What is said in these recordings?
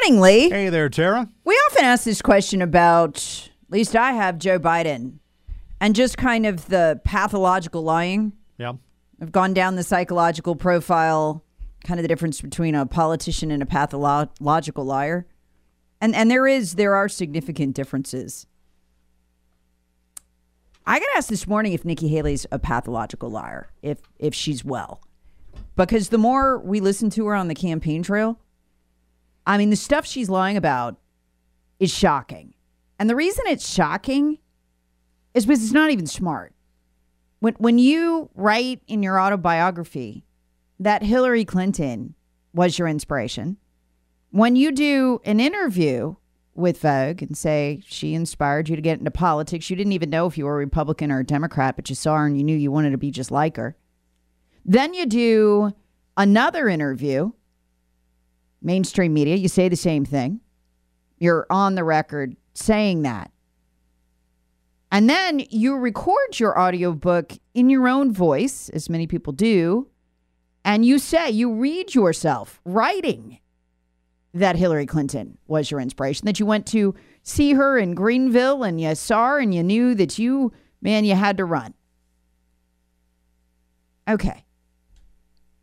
Morning, Lee. Hey there, Tara. We often ask this question about, at least I have, Joe Biden and just kind of the pathological lying. Yeah. I've gone down the psychological profile, kind of the difference between a politician and a pathological liar. And and there is there are significant differences. I got asked this morning if Nikki Haley's a pathological liar, if if she's well. Because the more we listen to her on the campaign trail, I mean, the stuff she's lying about is shocking. And the reason it's shocking is because it's not even smart. When, when you write in your autobiography that Hillary Clinton was your inspiration, when you do an interview with Vogue and say she inspired you to get into politics, you didn't even know if you were a Republican or a Democrat, but you saw her and you knew you wanted to be just like her. Then you do another interview mainstream media, you say the same thing. You're on the record saying that. And then you record your audiobook in your own voice, as many people do, and you say, you read yourself writing that Hillary Clinton was your inspiration, that you went to see her in Greenville and you saw her and you knew that you, man, you had to run. Okay.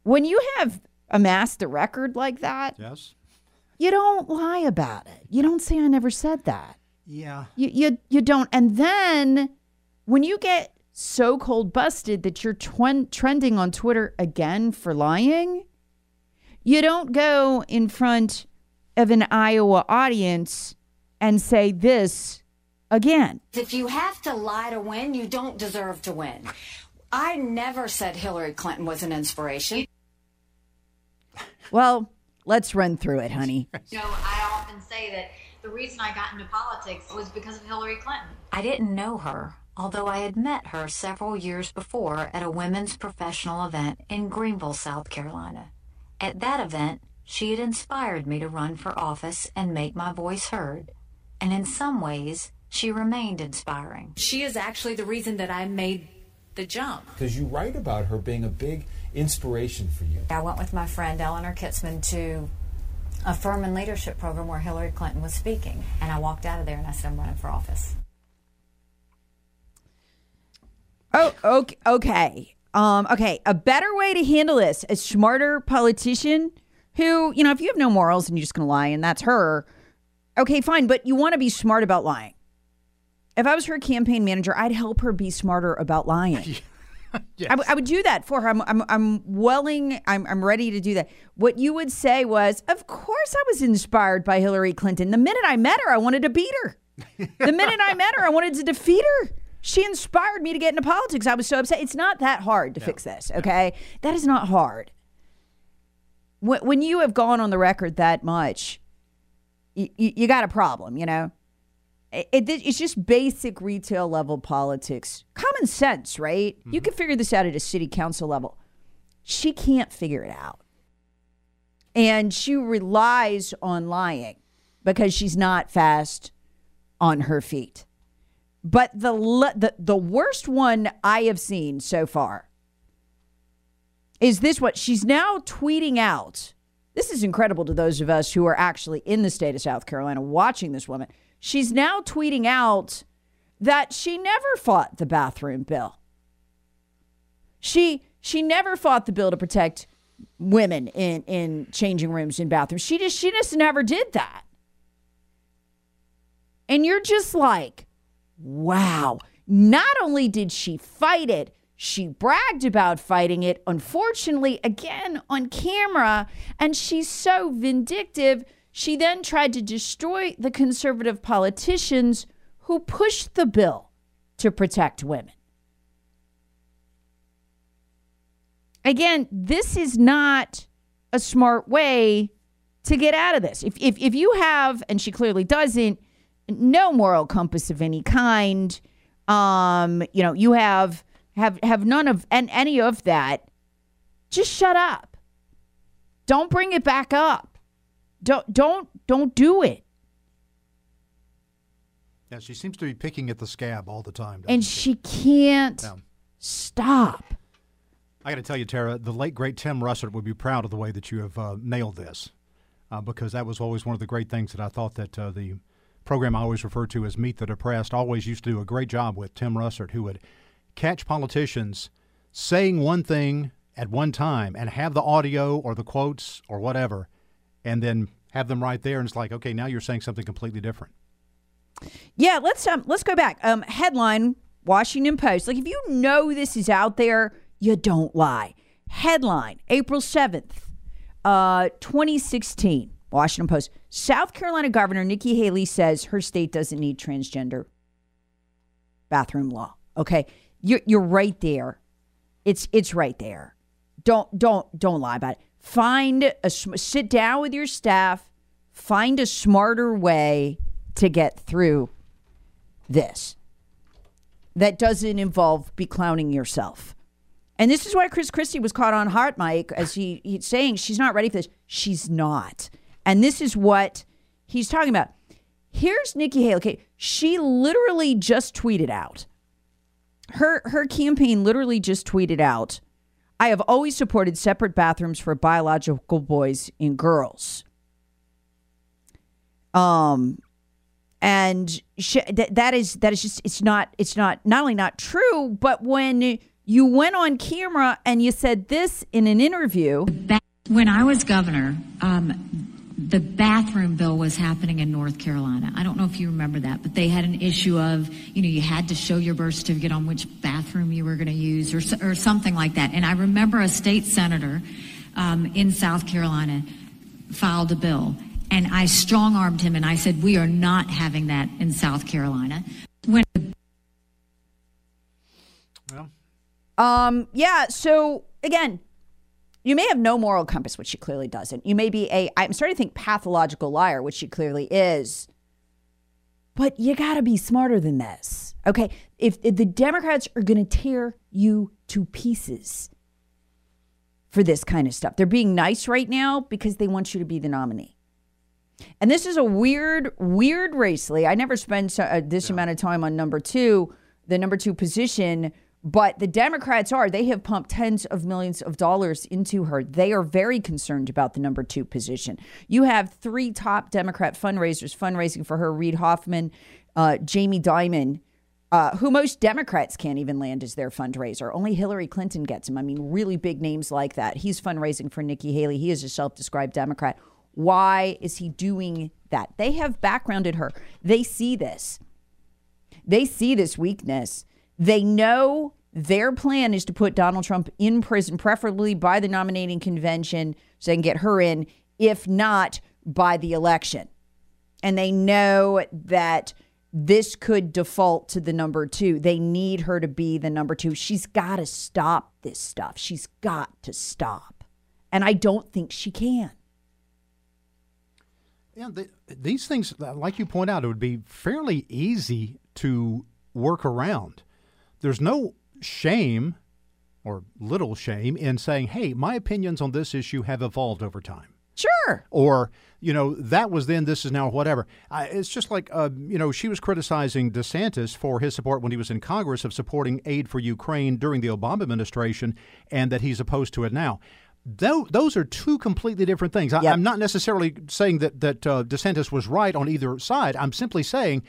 When you have amassed a record like that, Yes. you don't lie about it. You don't say I never said that. Yeah. You you you don't. And then when you get so cold busted that you're twen- trending on Twitter again for lying, you don't go in front of an Iowa audience and say this again. If you have to lie to win, you don't deserve to win. I never said Hillary Clinton was an inspiration. Well, let's run through it, honey. You know, I often say that the reason I got into politics was because of Hillary Clinton. I didn't know her, although I had met her several years before at a women's professional event in Greenville, South Carolina. At that event, she had inspired me to run for office and make my voice heard. And in some ways, she remained inspiring. She is actually the reason that I made the jump. because you write about her being a big inspiration for you. I went with my friend Eleanor Kitzman to a Furman leadership program where Hillary Clinton was speaking. And I walked out of there and I said, I'm running for office. Oh, okay. Okay. Um, okay. A better way to handle this, a smarter politician who, you know, if you have no morals and you're just going to lie and that's her, okay, fine. But you want to be smart about lying. If I was her campaign manager, I'd help her be smarter about lying. I, w- I would do that for her. I'm, I'm, I'm willing, I'm, I'm ready to do that. What you would say was, of course, I was inspired by Hillary Clinton. The minute I met her, I wanted to beat her. The minute I met her, I wanted to defeat her. She inspired me to get into politics. I was so upset. It's not that hard to fix this, okay? That is not hard. When, when you have gone on the record that much, you, you, you got a problem, you know? It, it, it's just basic retail level politics. Common sense, right? You mm-hmm. can figure this out at a city council level. She can't figure it out. And she relies on lying because she's not fast on her feet. But the the the worst one I have seen so far is this what she's now tweeting out. This is incredible to those of us who are actually in the state of South Carolina watching this woman. She's now tweeting out that she never fought the bathroom bill. She she never fought the bill to protect women in in changing rooms in bathrooms. She just she just never did that. And you're just like, wow. Not only did she fight it, she bragged about fighting it, unfortunately, again on camera. And she's so vindictive. She then tried to destroy the conservative politicians who pushed the bill to protect women. again, this is not a smart way to get out of this. If, if, if you have, and she clearly doesn't, no moral compass of any kind, um, you know, you have have have none of and any of that, just shut up. Don't bring it back up. Don't don't don't do it. Yeah, she seems to be picking at the scab all the time. And she can't Yeah. stop. I got to tell you, Tara, the late great Tim Russert would be proud of the way that you have uh, nailed this, uh, because that was always one of the great things that I thought that uh, the program I always referred to as Meet the Depressed always used to do a great job with Tim Russert, who would catch politicians saying one thing at one time and have the audio or the quotes or whatever, and then have them right there, and it's like, okay, now you're saying something completely different. Yeah, let's um let's go back. Um headline Washington Post. Like if you know this is out there, you don't lie. Headline April 7th, uh 2016. Washington Post. South Carolina Governor Nikki Haley says her state doesn't need transgender bathroom law. Okay. You're you're right there. It's it's right there. Don't don't don't lie about it. Find a sit down with your staff. Find a smarter way to get through this that doesn't involve be clowning yourself. And this is why Chris Christie was caught on Heart Mike as he he's saying she's not ready for this. She's not. And this is what he's talking about. Here's Nikki Haley. Okay, she literally just tweeted out. Her her campaign literally just tweeted out, I have always supported separate bathrooms for biological boys and girls. Um and sh- th- that is that is just it's not it's not not only not true but when you went on camera and you said this in an interview Ba- When I was governor, um, the bathroom bill was happening in North Carolina. I don't know if you remember that, but they had an issue of, you know, you had to show your birth certificate on which bathroom you were going to use or, or something like that. And I remember a state senator um, in South Carolina filed a bill. And I strong armed him and I said, We are not having that in South Carolina. When Well, Um, yeah, so again, you may have no moral compass, which she clearly doesn't. You may be a, I'm starting to think, pathological liar, which she clearly is. But you got to be smarter than this. Okay. If, if the Democrats are going to tear you to pieces for this kind of stuff, they're being nice right now because they want you to be the nominee. And this is a weird, weird race, Lee. I never spend so, uh, this amount of time on number two, the number two position, but the Democrats are. They have pumped tens of millions of dollars into her. They are very concerned about the number two position. You have three top Democrat fundraisers fundraising for her Reid Hoffman, uh, Jamie Dimon, uh, who most Democrats can't even land as their fundraiser. Only Hillary Clinton gets him. I mean, really big names like that. He's fundraising for Nikki Haley. He is a self described Democrat. Why is he doing that? They have backgrounded her. They see this. They see this weakness. They know their plan is to put Donald Trump in prison, preferably by the nominating convention, so they can get her in, if not by the election. And they know that this could default to the number two. They need her to be the number two. She's got to stop this stuff. She's got to stop. And I don't think she can. Yeah, the, these things, like you point out, it would be fairly easy to work around. There's no shame or little shame in saying, hey, my opinions on this issue have evolved over time. Sure. Or, you know, that was then, this is now, whatever. I, it's just like, uh, you know, she was criticizing DeSantis for his support when he was in Congress of supporting aid for Ukraine during the Obama administration and that he's opposed to it now. Tho- those are two completely different things. I, Yep. I'm not necessarily saying that that uh, DeSantis was right on either side. I'm simply saying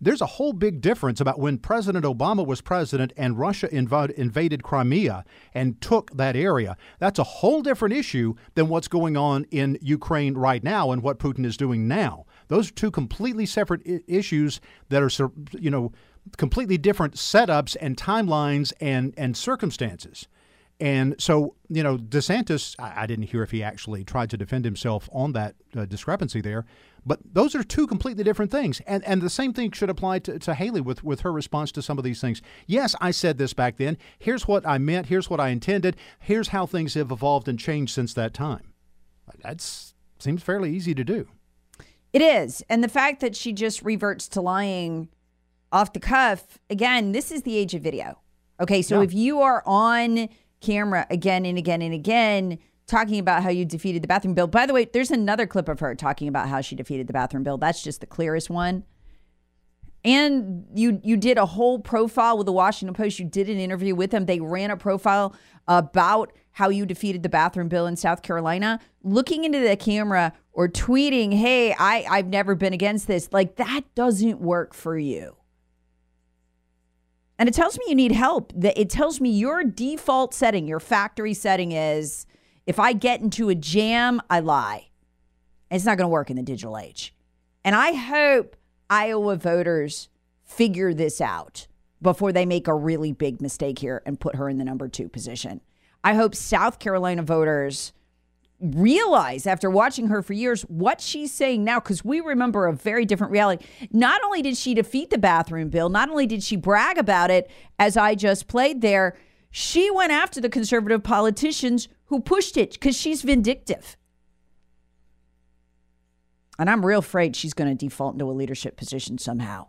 there's a whole big difference about when President Obama was president and Russia inv- invaded Crimea and took that area. That's a whole different issue than what's going on in Ukraine right now and what Putin is doing now. Those are two completely separate I- issues that are, you know, completely different setups and timelines and and circumstances. And so, you know, DeSantis, I, I didn't hear if he actually tried to defend himself on that uh, discrepancy there, but those are two completely different things. And and the same thing should apply to, to Haley with, with her response to some of these things. Yes, I said this back then. Here's what I meant. Here's what I intended. Here's how things have evolved and changed since that time. That seems fairly easy to do. It is. And the fact that she just reverts to lying off the cuff, again, this is the age of video. Okay, so Yeah. if you are on camera again and again and again talking about how you defeated the bathroom bill. By the way, there's another clip of her talking about how she defeated the bathroom bill. That's just the clearest one. And you you did a whole profile with the Washington Post. You did an interview with them. They ran a profile about how you defeated the bathroom bill in South Carolina. Looking into the camera or tweeting, "Hey, I I've never been against this." Like that doesn't work for you. And it tells me you need help. That it tells me your default setting, your factory setting is if I get into a jam, I lie. It's not going to work in the digital age. And I hope Iowa voters figure this out before they make a really big mistake here and put her in the number 2 position. I hope South Carolina voters realize after watching her for years what she's saying now because we remember a very different reality. Not only did she defeat the bathroom bill, not only did she brag about it as I just played there, she went after the conservative politicians who pushed it because she's vindictive. And I'm real afraid she's going to default into a leadership position somehow.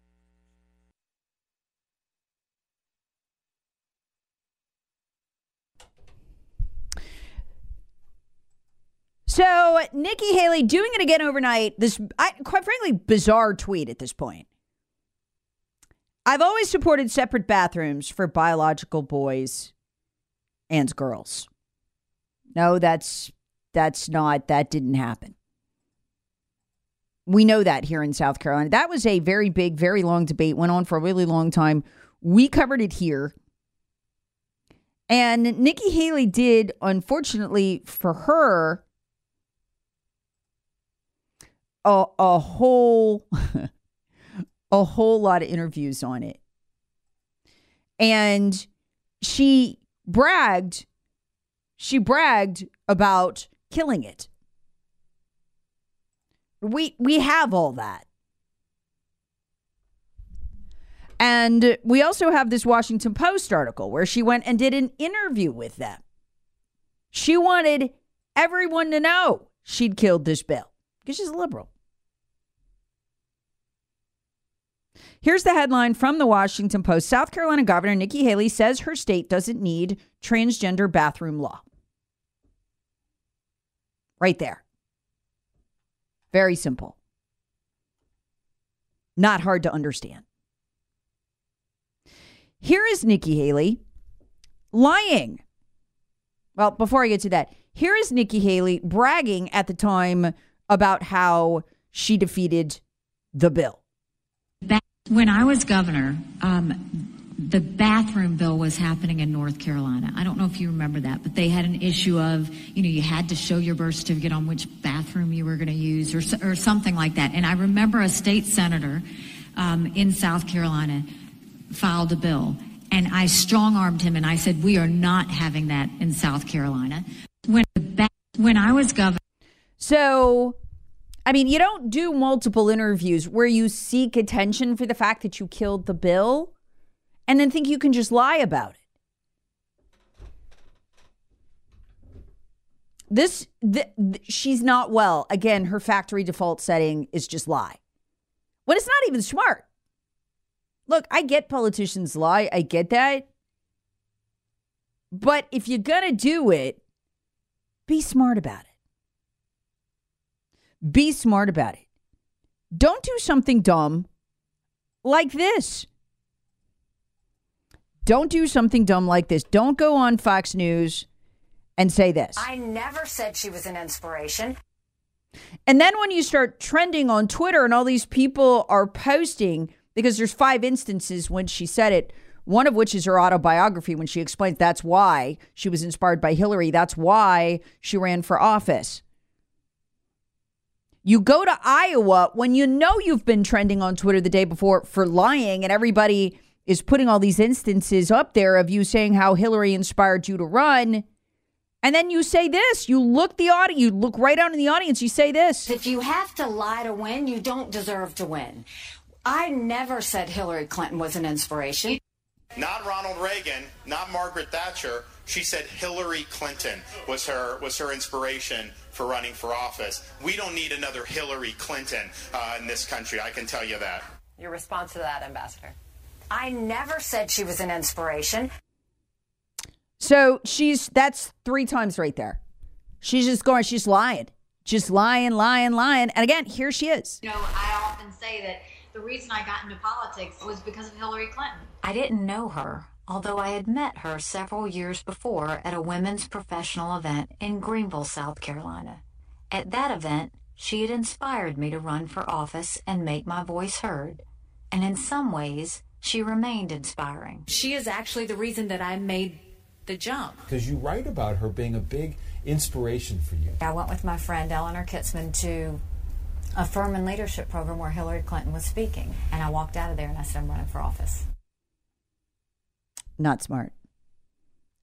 So Nikki Haley doing it again overnight. This, I, quite frankly, bizarre tweet at this point. I've always supported separate bathrooms for biological boys and girls. No, that's that's not that didn't happen. We know that here in South Carolina. That was a very big, very long debate. Went on for a really long time. We covered it here. And Nikki Haley did, unfortunately for her, a, a whole a whole lot of interviews on it. And she bragged she bragged about killing it. We we have all that. And we also have this Washington Post article where she went and did an interview with them. She wanted everyone to know she'd killed this bill because she's a liberal. Here's the headline from the Washington Post South Carolina Governor Nikki Haley says her state doesn't need transgender bathroom law. Right there. Very simple. Not hard to understand. Here is Nikki Haley lying. Well, before I get to that, here is Nikki Haley bragging at the time about how she defeated the bill. When I was governor, um, the bathroom bill was happening in North Carolina. I don't know if you remember that, but they had an issue of, you know, you had to show your birth certificate on which bathroom you were going to use or, or something like that. And I remember a state senator um, in South Carolina filed a bill. And I strong armed him and I said, we are not having that in South Carolina. When, when I was governor, So, I mean, you don't do multiple interviews where you seek attention for the fact that you killed the bill and then think you can just lie about it. This, th- th- she's not well. Again, her factory default setting is just lie. But it's not even smart. Look, I get politicians lie. I get that. But if you're going to do it, be smart about it. Be smart about it. Don't do something dumb like this. don't do something dumb like this. Don't go on Fox News and say this. I never said she was an inspiration. And then when you start trending on Twitter and all these people are posting, because there's five instances when she said it, one of which is her autobiography when she explains that's why she was inspired by Hillary. That's why she ran for office. You go to Iowa when you know you've been trending on Twitter the day before for lying, and everybody is putting all these instances up there of you saying how Hillary inspired you to run. And then you say this. You look the audience. You look right out in the audience. You say this. If you have to lie to win, you don't deserve to win. I never said Hillary Clinton was an inspiration. Not Ronald Reagan, not Margaret Thatcher. She said Hillary Clinton was her was her inspiration for running for office. We don't need another Hillary Clinton uh, in this country. I can tell you that. Your response to that, Ambassador? I never said she was an inspiration. So she's that's three times right there. She's just going. She's lying, just lying, lying, lying. And again, here she is. You know, I often say that the reason I got into politics was because of Hillary Clinton. I didn't know her, although I had met her several years before at a women's professional event in Greenville, South Carolina. At that event, she had inspired me to run for office and make my voice heard. And in some ways, she remained inspiring. She is actually the reason that I made the jump. Because you write about her being a big inspiration for you. I went with my friend Eleanor Kitzman to a Furman leadership program where Hillary Clinton was speaking. And I walked out of there and I said, I'm running for office. Not smart.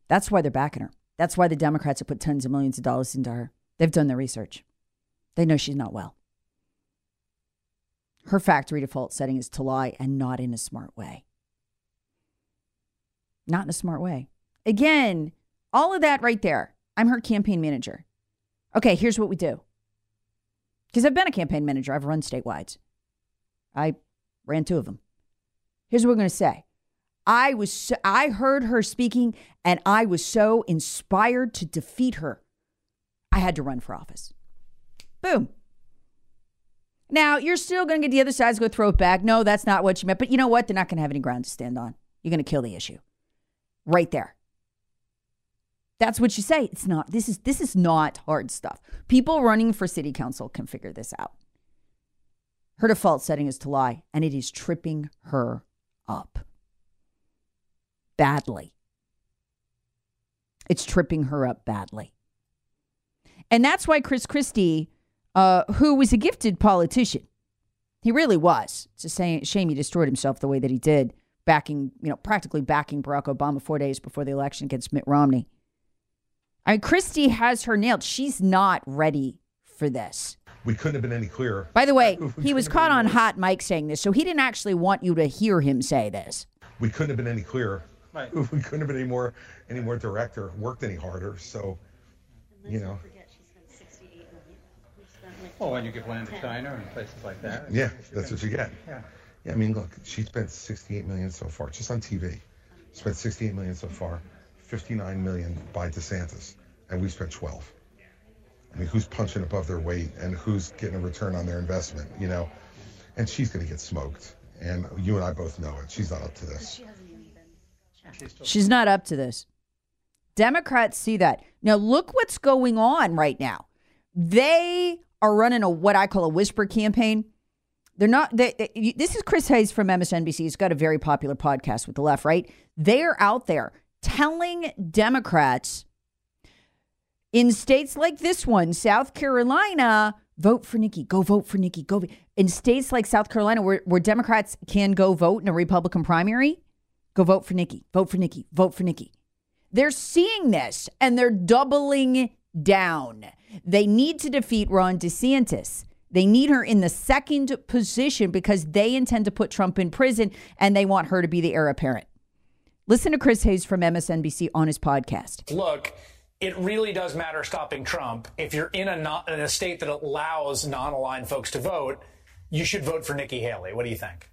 That's why they're backing her. That's why the Democrats have put tons of millions of dollars into her. They've done their research. They know she's not well. Her factory default setting is to lie and not in a smart way. Not in a smart way. Again, all of that right there. I'm her campaign manager. Okay, here's what we do. Because I've been a campaign manager, I've run statewide. I ran two of them. Here's what we're going to say. I was so, I heard her speaking and I was so inspired to defeat her. I had to run for office. Boom. Now, you're still going to get the other side's going to throw it back. No, that's not what you meant. But you know what? They're not going to have any ground to stand on. You're going to kill the issue. Right there. That's what you say. It's not this is this is not hard stuff. People running for city council can figure this out. Her default setting is to lie, and it is tripping her up badly. It's tripping her up badly. And that's why Chris Christie, uh, who was a gifted politician, he really was. It's a shame he destroyed himself the way that he did, backing, you know, practically backing Barack Obama four days before the election against Mitt Romney. I mean, Christie has her nailed. She's not ready for this. We couldn't have been any clearer. By the way, he was caught on hot mic saying this, so he didn't actually want you to hear him say this. We couldn't have been any clearer. Right. We couldn't have been any more, any more direct or worked any harder. So, you know. Oh, and you give land to China and places like that. Yeah, that's what you get. Yeah. Yeah, I mean, look, she spent 68 million so far, just on TV. Spent 68 million so far. 59 million by DeSantis, and we spent 12. I mean, who's punching above their weight and who's getting a return on their investment, you know? And she's going to get smoked. And you and I both know it. She's not up to this. She's not up to this. Democrats see that. Now, look what's going on right now. They are running a what I call a whisper campaign. They're not. They, this is Chris Hayes from MSNBC. He's got a very popular podcast with the left, right? They're out there telling Democrats in states like this one, South Carolina, vote for Nikki, go vote for Nikki, go. In states like South Carolina, where, where Democrats can go vote in a Republican primary, go vote for Nikki, vote for Nikki, vote for Nikki. They're seeing this and they're doubling down. They need to defeat Ron DeSantis. They need her in the second position because they intend to put Trump in prison and they want her to be the heir apparent. Listen to Chris Hayes from MSNBC on his podcast. Look, it really does matter stopping Trump. If you're in a not, in a state that allows non-aligned folks to vote, you should vote for Nikki Haley. What do you think?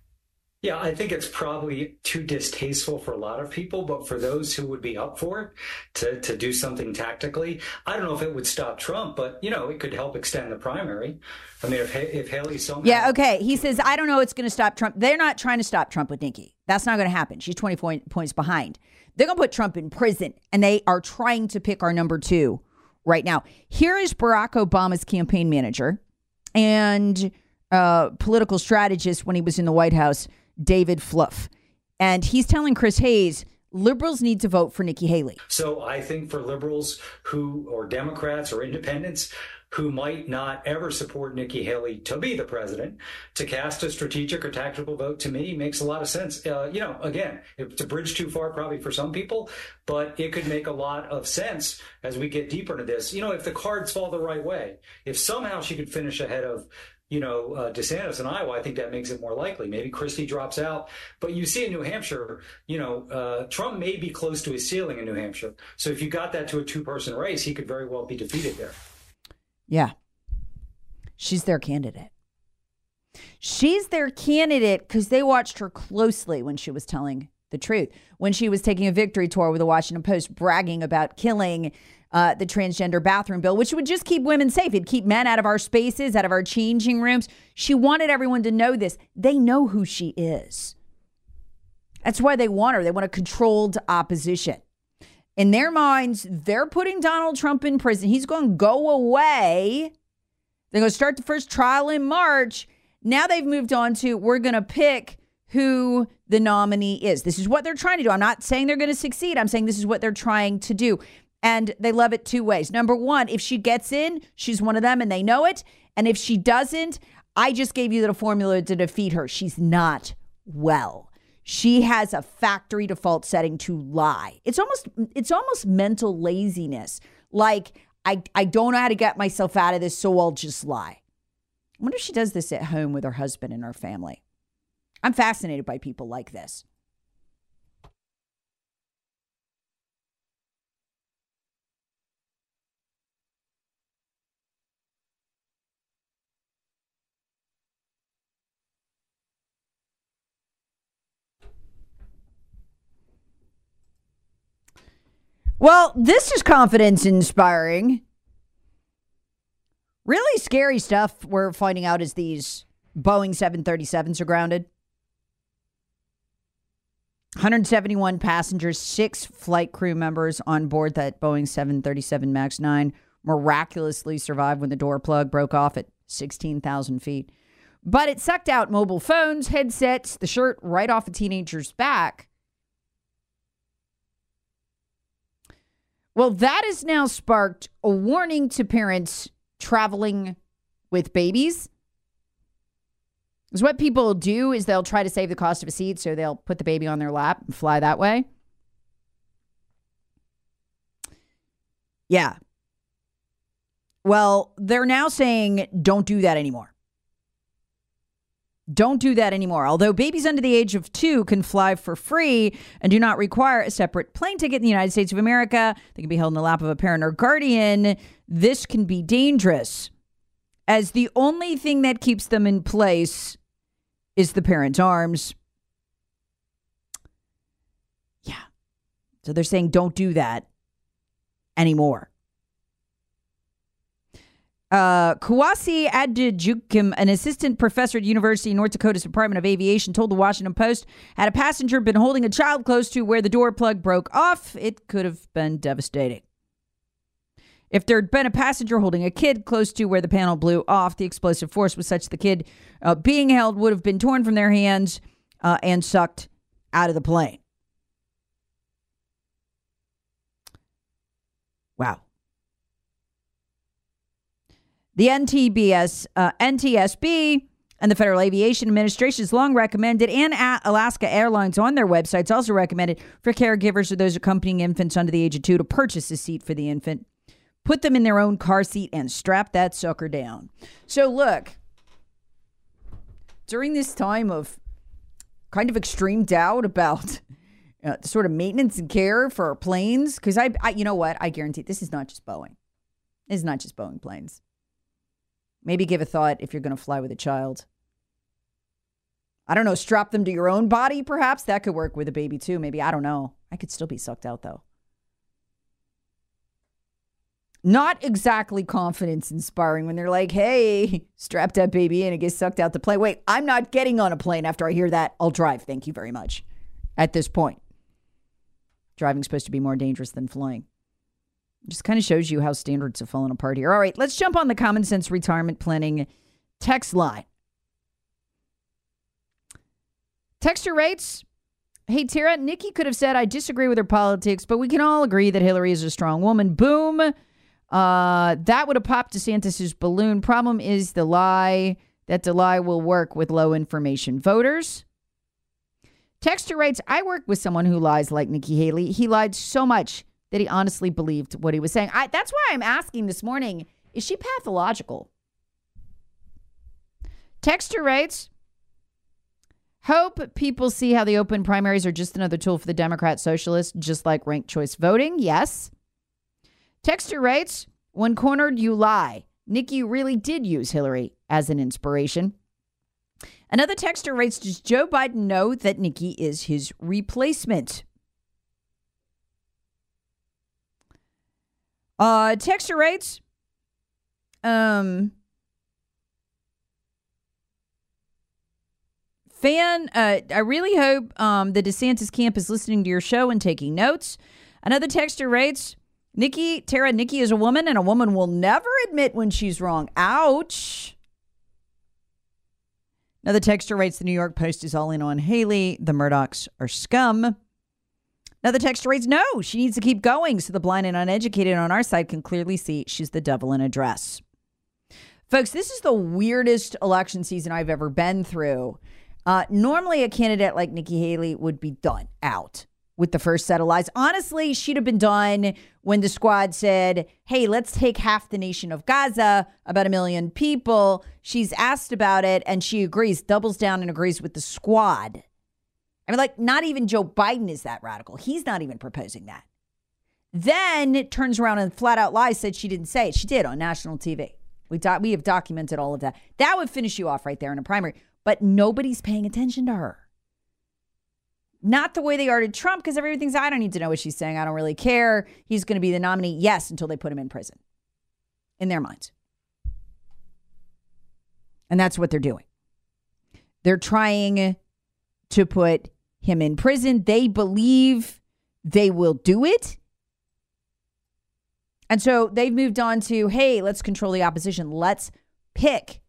Yeah, I think it's probably too distasteful for a lot of people, but for those who would be up for it to, to do something tactically, I don't know if it would stop Trump, but you know, it could help extend the primary. I mean, if if Haley somehow Yeah, okay. He says, I don't know it's going to stop Trump. They're not trying to stop Trump with Nikki. That's not going to happen. She's 20 point, points behind. They're going to put Trump in prison, and they are trying to pick our number two right now. Here is Barack Obama's campaign manager and uh, political strategist when he was in the White House, David Plouffe. And he's telling Chris Hayes, liberals need to vote for Nikki Haley. So I think for liberals who, or Democrats or independents who might not ever support Nikki Haley to be the president, to cast a strategic or tactical vote to me makes a lot of sense. Uh, you know, again, it's a bridge too far probably for some people, but it could make a lot of sense as we get deeper into this. You know, if the cards fall the right way, if somehow she could finish ahead of you know, uh, DeSantis in Iowa, I think that makes it more likely. Maybe Christie drops out. But you see in New Hampshire, you know, uh, Trump may be close to his ceiling in New Hampshire. So if you got that to a two person race, he could very well be defeated there. Yeah. She's their candidate. She's their candidate because they watched her closely when she was telling the truth. When she was taking a victory tour with the Washington Post, bragging about killing uh, the transgender bathroom bill, which would just keep women safe. It'd keep men out of our spaces, out of our changing rooms. She wanted everyone to know this. They know who she is. That's why they want her. They want a controlled opposition. In their minds, they're putting Donald Trump in prison. He's going to go away. They're going to start the first trial in March. Now they've moved on to we're going to pick who the nominee is. This is what they're trying to do. I'm not saying they're going to succeed. I'm saying this is what they're trying to do. And they love it two ways. Number one, if she gets in, she's one of them and they know it. And if she doesn't, I just gave you the formula to defeat her. She's not well. She has a factory default setting to lie. It's almost it's almost mental laziness. Like I I don't know how to get myself out of this, so I'll just lie. I wonder if she does this at home with her husband and her family. I'm fascinated by people like this. Well, this is confidence inspiring. Really scary stuff we're finding out as these Boeing 737s are grounded. 171 passengers, six flight crew members on board that Boeing 737 MAX 9 miraculously survived when the door plug broke off at 16,000 feet. But it sucked out mobile phones, headsets, the shirt right off a teenager's back. Well, that has now sparked a warning to parents traveling with babies. Because what people do is they'll try to save the cost of a seat, so they'll put the baby on their lap and fly that way. Yeah. Well, they're now saying don't do that anymore. Don't do that anymore. Although babies under the age of two can fly for free and do not require a separate plane ticket in the United States of America, they can be held in the lap of a parent or guardian. This can be dangerous, as the only thing that keeps them in place is the parent's arms. Yeah. So they're saying don't do that anymore. Uh, Kwasi Adjekum, an assistant professor at University of North Dakota's Department of Aviation, told the Washington Post, had a passenger been holding a child close to where the door plug broke off, it could have been devastating. If there had been a passenger holding a kid close to where the panel blew off, the explosive force was such the kid uh, being held would have been torn from their hands uh, and sucked out of the plane. Wow. The NTBS, uh, NTSB, and the Federal Aviation Administration has long recommended, and Alaska Airlines on their websites also recommended for caregivers or those accompanying infants under the age of two to purchase a seat for the infant, put them in their own car seat, and strap that sucker down. So, look, during this time of kind of extreme doubt about uh, sort of maintenance and care for planes, because I, I, you know what, I guarantee this is not just Boeing. it's not just Boeing planes. Maybe give a thought if you're going to fly with a child. I don't know, strap them to your own body, perhaps. That could work with a baby too. Maybe. I don't know. I could still be sucked out though. Not exactly confidence inspiring when they're like, hey, strap that baby in and get sucked out the plane. Wait, I'm not getting on a plane after I hear that. I'll drive. Thank you very much. At this point, driving's supposed to be more dangerous than flying. Just kind of shows you how standards have fallen apart here. All right, let's jump on the common sense retirement planning text line. Texture rates. Hey, Tara, Nikki could have said, I disagree with her politics, but we can all agree that Hillary is a strong woman. Boom. Uh, that would have popped DeSantis's balloon. Problem is the lie that the lie will work with low information voters. Texture writes, I work with someone who lies like Nikki Haley. He lied so much that he honestly believed what he was saying. I, that's why I'm asking this morning is she pathological? Texture writes, Hope people see how the open primaries are just another tool for the Democrat socialists, just like ranked choice voting. Yes. Texture writes, When cornered, you lie. Nikki really did use Hillary as an inspiration. Another texter writes, Does Joe Biden know that Nikki is his replacement? Uh, texter writes, um, fan, uh, I really hope um, the DeSantis camp is listening to your show and taking notes. Another texture rates. Nikki, Tara, Nikki is a woman, and a woman will never admit when she's wrong. Ouch. Another texture writes, the New York Post is all in on Haley. The Murdochs are scum. Another text reads, no, she needs to keep going so the blind and uneducated on our side can clearly see she's the devil in a dress. Folks, this is the weirdest election season I've ever been through. Uh, normally, a candidate like Nikki Haley would be done out with the first set of lies. Honestly, she'd have been done when the squad said, Hey, let's take half the nation of Gaza, about a million people. She's asked about it and she agrees, doubles down and agrees with the squad. I mean, like, not even Joe Biden is that radical. He's not even proposing that. Then it turns around and flat out lies, said she didn't say it. She did on national TV. We, do- we have documented all of that. That would finish you off right there in a primary, but nobody's paying attention to her. Not the way they are to Trump, because everything's, I don't need to know what she's saying. I don't really care. He's going to be the nominee. Yes, until they put him in prison in their minds. And that's what they're doing. They're trying to put him in prison. They believe they will do it. And so they've moved on to hey, let's control the opposition. Let's pick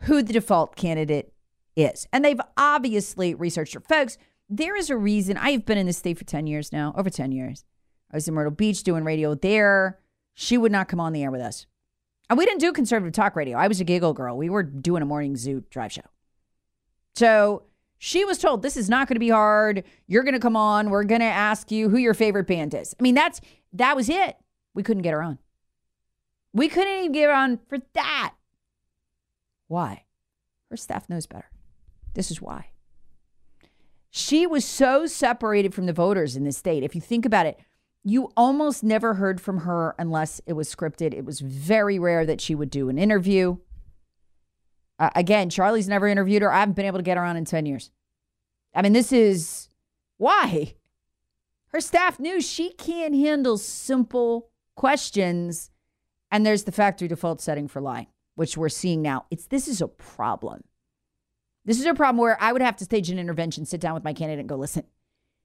who the default candidate is. And they've obviously researched it. Folks, there is a reason. I have been in this state for 10 years now, over 10 years. I was in Myrtle Beach doing radio there. She would not come on the air with us. And we didn't do conservative talk radio. I was a giggle girl. We were doing a morning zoo drive show. So she was told this is not going to be hard. You're going to come on. We're going to ask you who your favorite band is. I mean, that's that was it. We couldn't get her on. We couldn't even get her on for that. Why? Her staff knows better. This is why. She was so separated from the voters in this state. If you think about it, you almost never heard from her unless it was scripted. It was very rare that she would do an interview. Uh, again, Charlie's never interviewed her. I haven't been able to get her on in 10 years. I mean, this is why. Her staff knew she can't handle simple questions. And there's the factory default setting for lying, which we're seeing now. It's this is a problem. This is a problem where I would have to stage an intervention, sit down with my candidate and go, listen,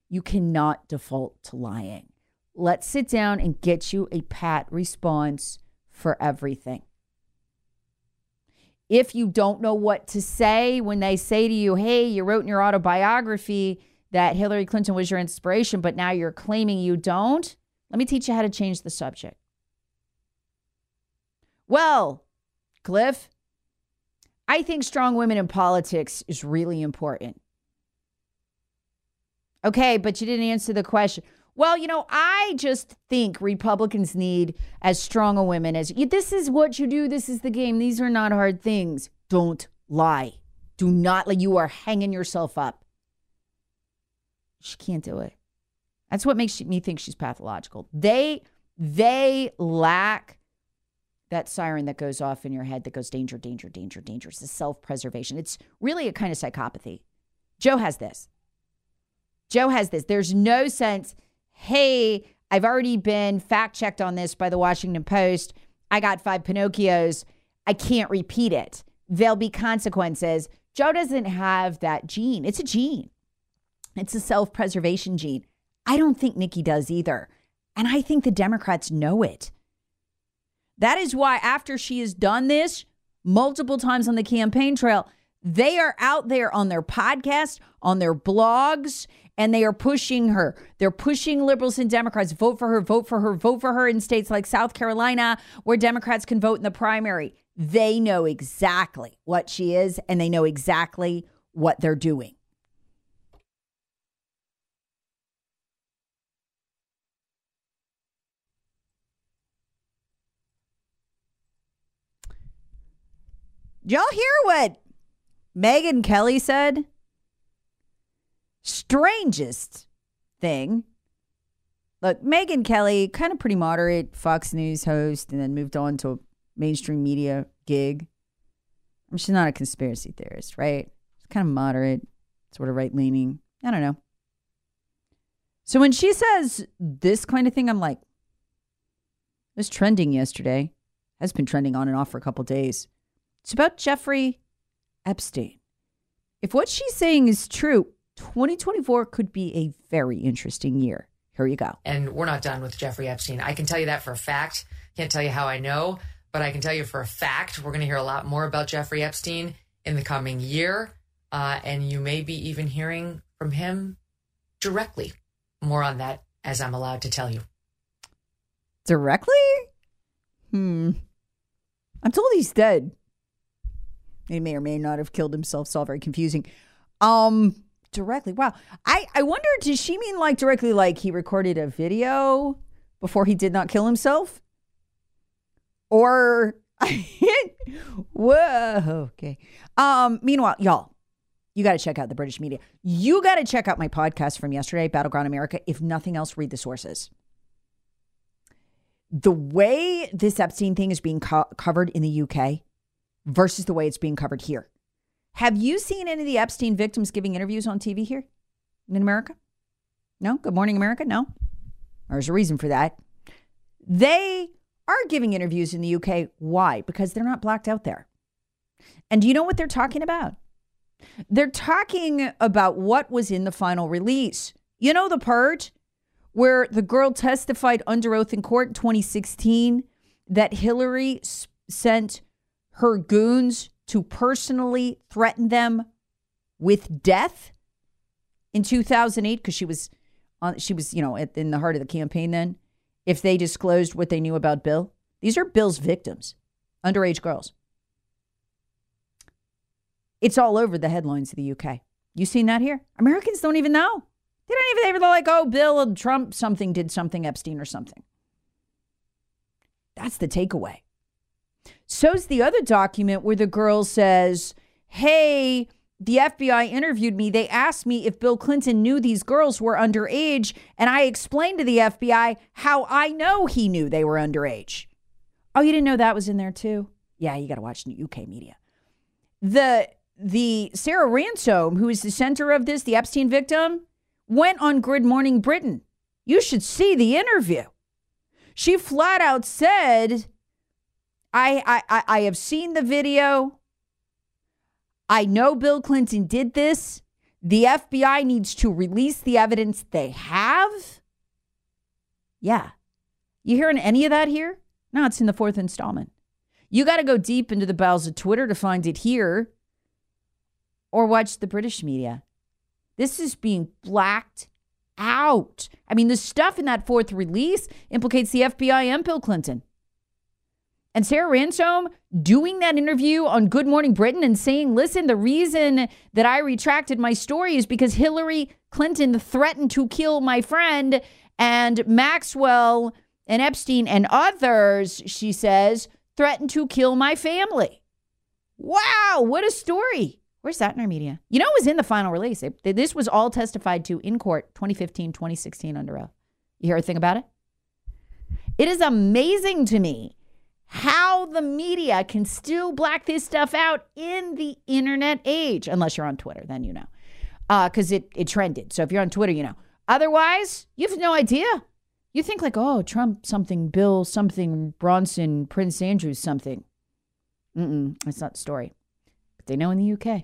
you cannot default to lying. Let's sit down and get you a pat response for everything. If you don't know what to say when they say to you, hey, you wrote in your autobiography that Hillary Clinton was your inspiration, but now you're claiming you don't, let me teach you how to change the subject. Well, Cliff, I think strong women in politics is really important. Okay, but you didn't answer the question. Well, you know, I just think Republicans need as strong a women as you. This is what you do. This is the game. These are not hard things. Don't lie. Do not lie. You are hanging yourself up. She can't do it. That's what makes me think she's pathological. They they lack that siren that goes off in your head that goes danger, danger, danger, danger. It's self preservation. It's really a kind of psychopathy. Joe has this. Joe has this. There's no sense, hey, I've already been fact checked on this by the Washington Post. I got five Pinocchios. I can't repeat it. There'll be consequences. Joe doesn't have that gene. It's a gene, it's a self preservation gene. I don't think Nikki does either. And I think the Democrats know it. That is why, after she has done this multiple times on the campaign trail, they are out there on their podcast, on their blogs, and they are pushing her. They're pushing liberals and Democrats vote for her, vote for her, vote for her in states like South Carolina, where Democrats can vote in the primary. They know exactly what she is, and they know exactly what they're doing. Y'all hear what Megyn Kelly said? Strangest thing. Look, Megyn Kelly, kind of pretty moderate Fox News host, and then moved on to a mainstream media gig. I mean, she's not a conspiracy theorist, right? She's kind of moderate, sort of right leaning. I don't know. So when she says this kind of thing, I'm like, was trending yesterday. Has been trending on and off for a couple days. It's about Jeffrey Epstein. If what she's saying is true, 2024 could be a very interesting year. Here you go. And we're not done with Jeffrey Epstein. I can tell you that for a fact. Can't tell you how I know, but I can tell you for a fact we're going to hear a lot more about Jeffrey Epstein in the coming year. Uh, and you may be even hearing from him directly. More on that as I'm allowed to tell you. Directly? Hmm. I'm told he's dead. He may or may not have killed himself. It's all very confusing. Um, directly. Wow. I I wonder. Does she mean like directly, like he recorded a video before he did not kill himself, or whoa? Okay. Um. Meanwhile, y'all, you got to check out the British media. You got to check out my podcast from yesterday, Battleground America. If nothing else, read the sources. The way this Epstein thing is being co- covered in the UK versus the way it's being covered here. Have you seen any of the Epstein victims giving interviews on TV here in America? No? Good Morning America? No? There's a reason for that. They are giving interviews in the UK. Why? Because they're not blacked out there. And do you know what they're talking about? They're talking about what was in the final release. You know, the part where the girl testified under oath in court in 2016 that Hillary sent her goons to personally threaten them with death in 2008 because she was on she was you know at, in the heart of the campaign then if they disclosed what they knew about bill. These are bill's victims underage girls. It's all over the headlines of the uk you seen that here? Americans don't even know. They don't even they're like oh bill trump something did something epstein or something. That's the takeaway So's the other document where the girl says, Hey, the FBI interviewed me. They asked me if Bill Clinton knew these girls were underage, and I explained to the FBI how I know he knew they were underage. Oh, you didn't know that was in there too? Yeah, you got to watch UK media. The the Sarah Ransome, who is the center of this, the Epstein victim, went on Good Morning Britain. You should see the interview. She flat out said I, I, I have seen the video. I know Bill Clinton did this. The FBI needs to release the evidence they have. Yeah. You hearing any of that here? No, it's in the fourth installment. You got to go deep into the bowels of Twitter to find it here or watch the British media. This is being blacked out. I mean, the stuff in that fourth release implicates the FBI and Bill Clinton. And Sarah Ransome doing that interview on Good Morning Britain and saying, listen, the reason that I retracted my story is because Hillary Clinton threatened to kill my friend and Maxwell and Epstein and others, she says, threatened to kill my family. Wow, what a story. Where's that in our media? You know, it was in the final release. It, this was all testified to in court 2015, 2016 under oath. You hear a thing about it? It is amazing to me how the media can still black this stuff out in the internet age, unless you're on Twitter, then you know, uh, because it it trended. So if you're on Twitter, you know. Otherwise, you have no idea. You think like, oh, Trump something, Bill something, Bronson, Prince Andrew something. Mm-mm, that's not the story. But they know in the UK.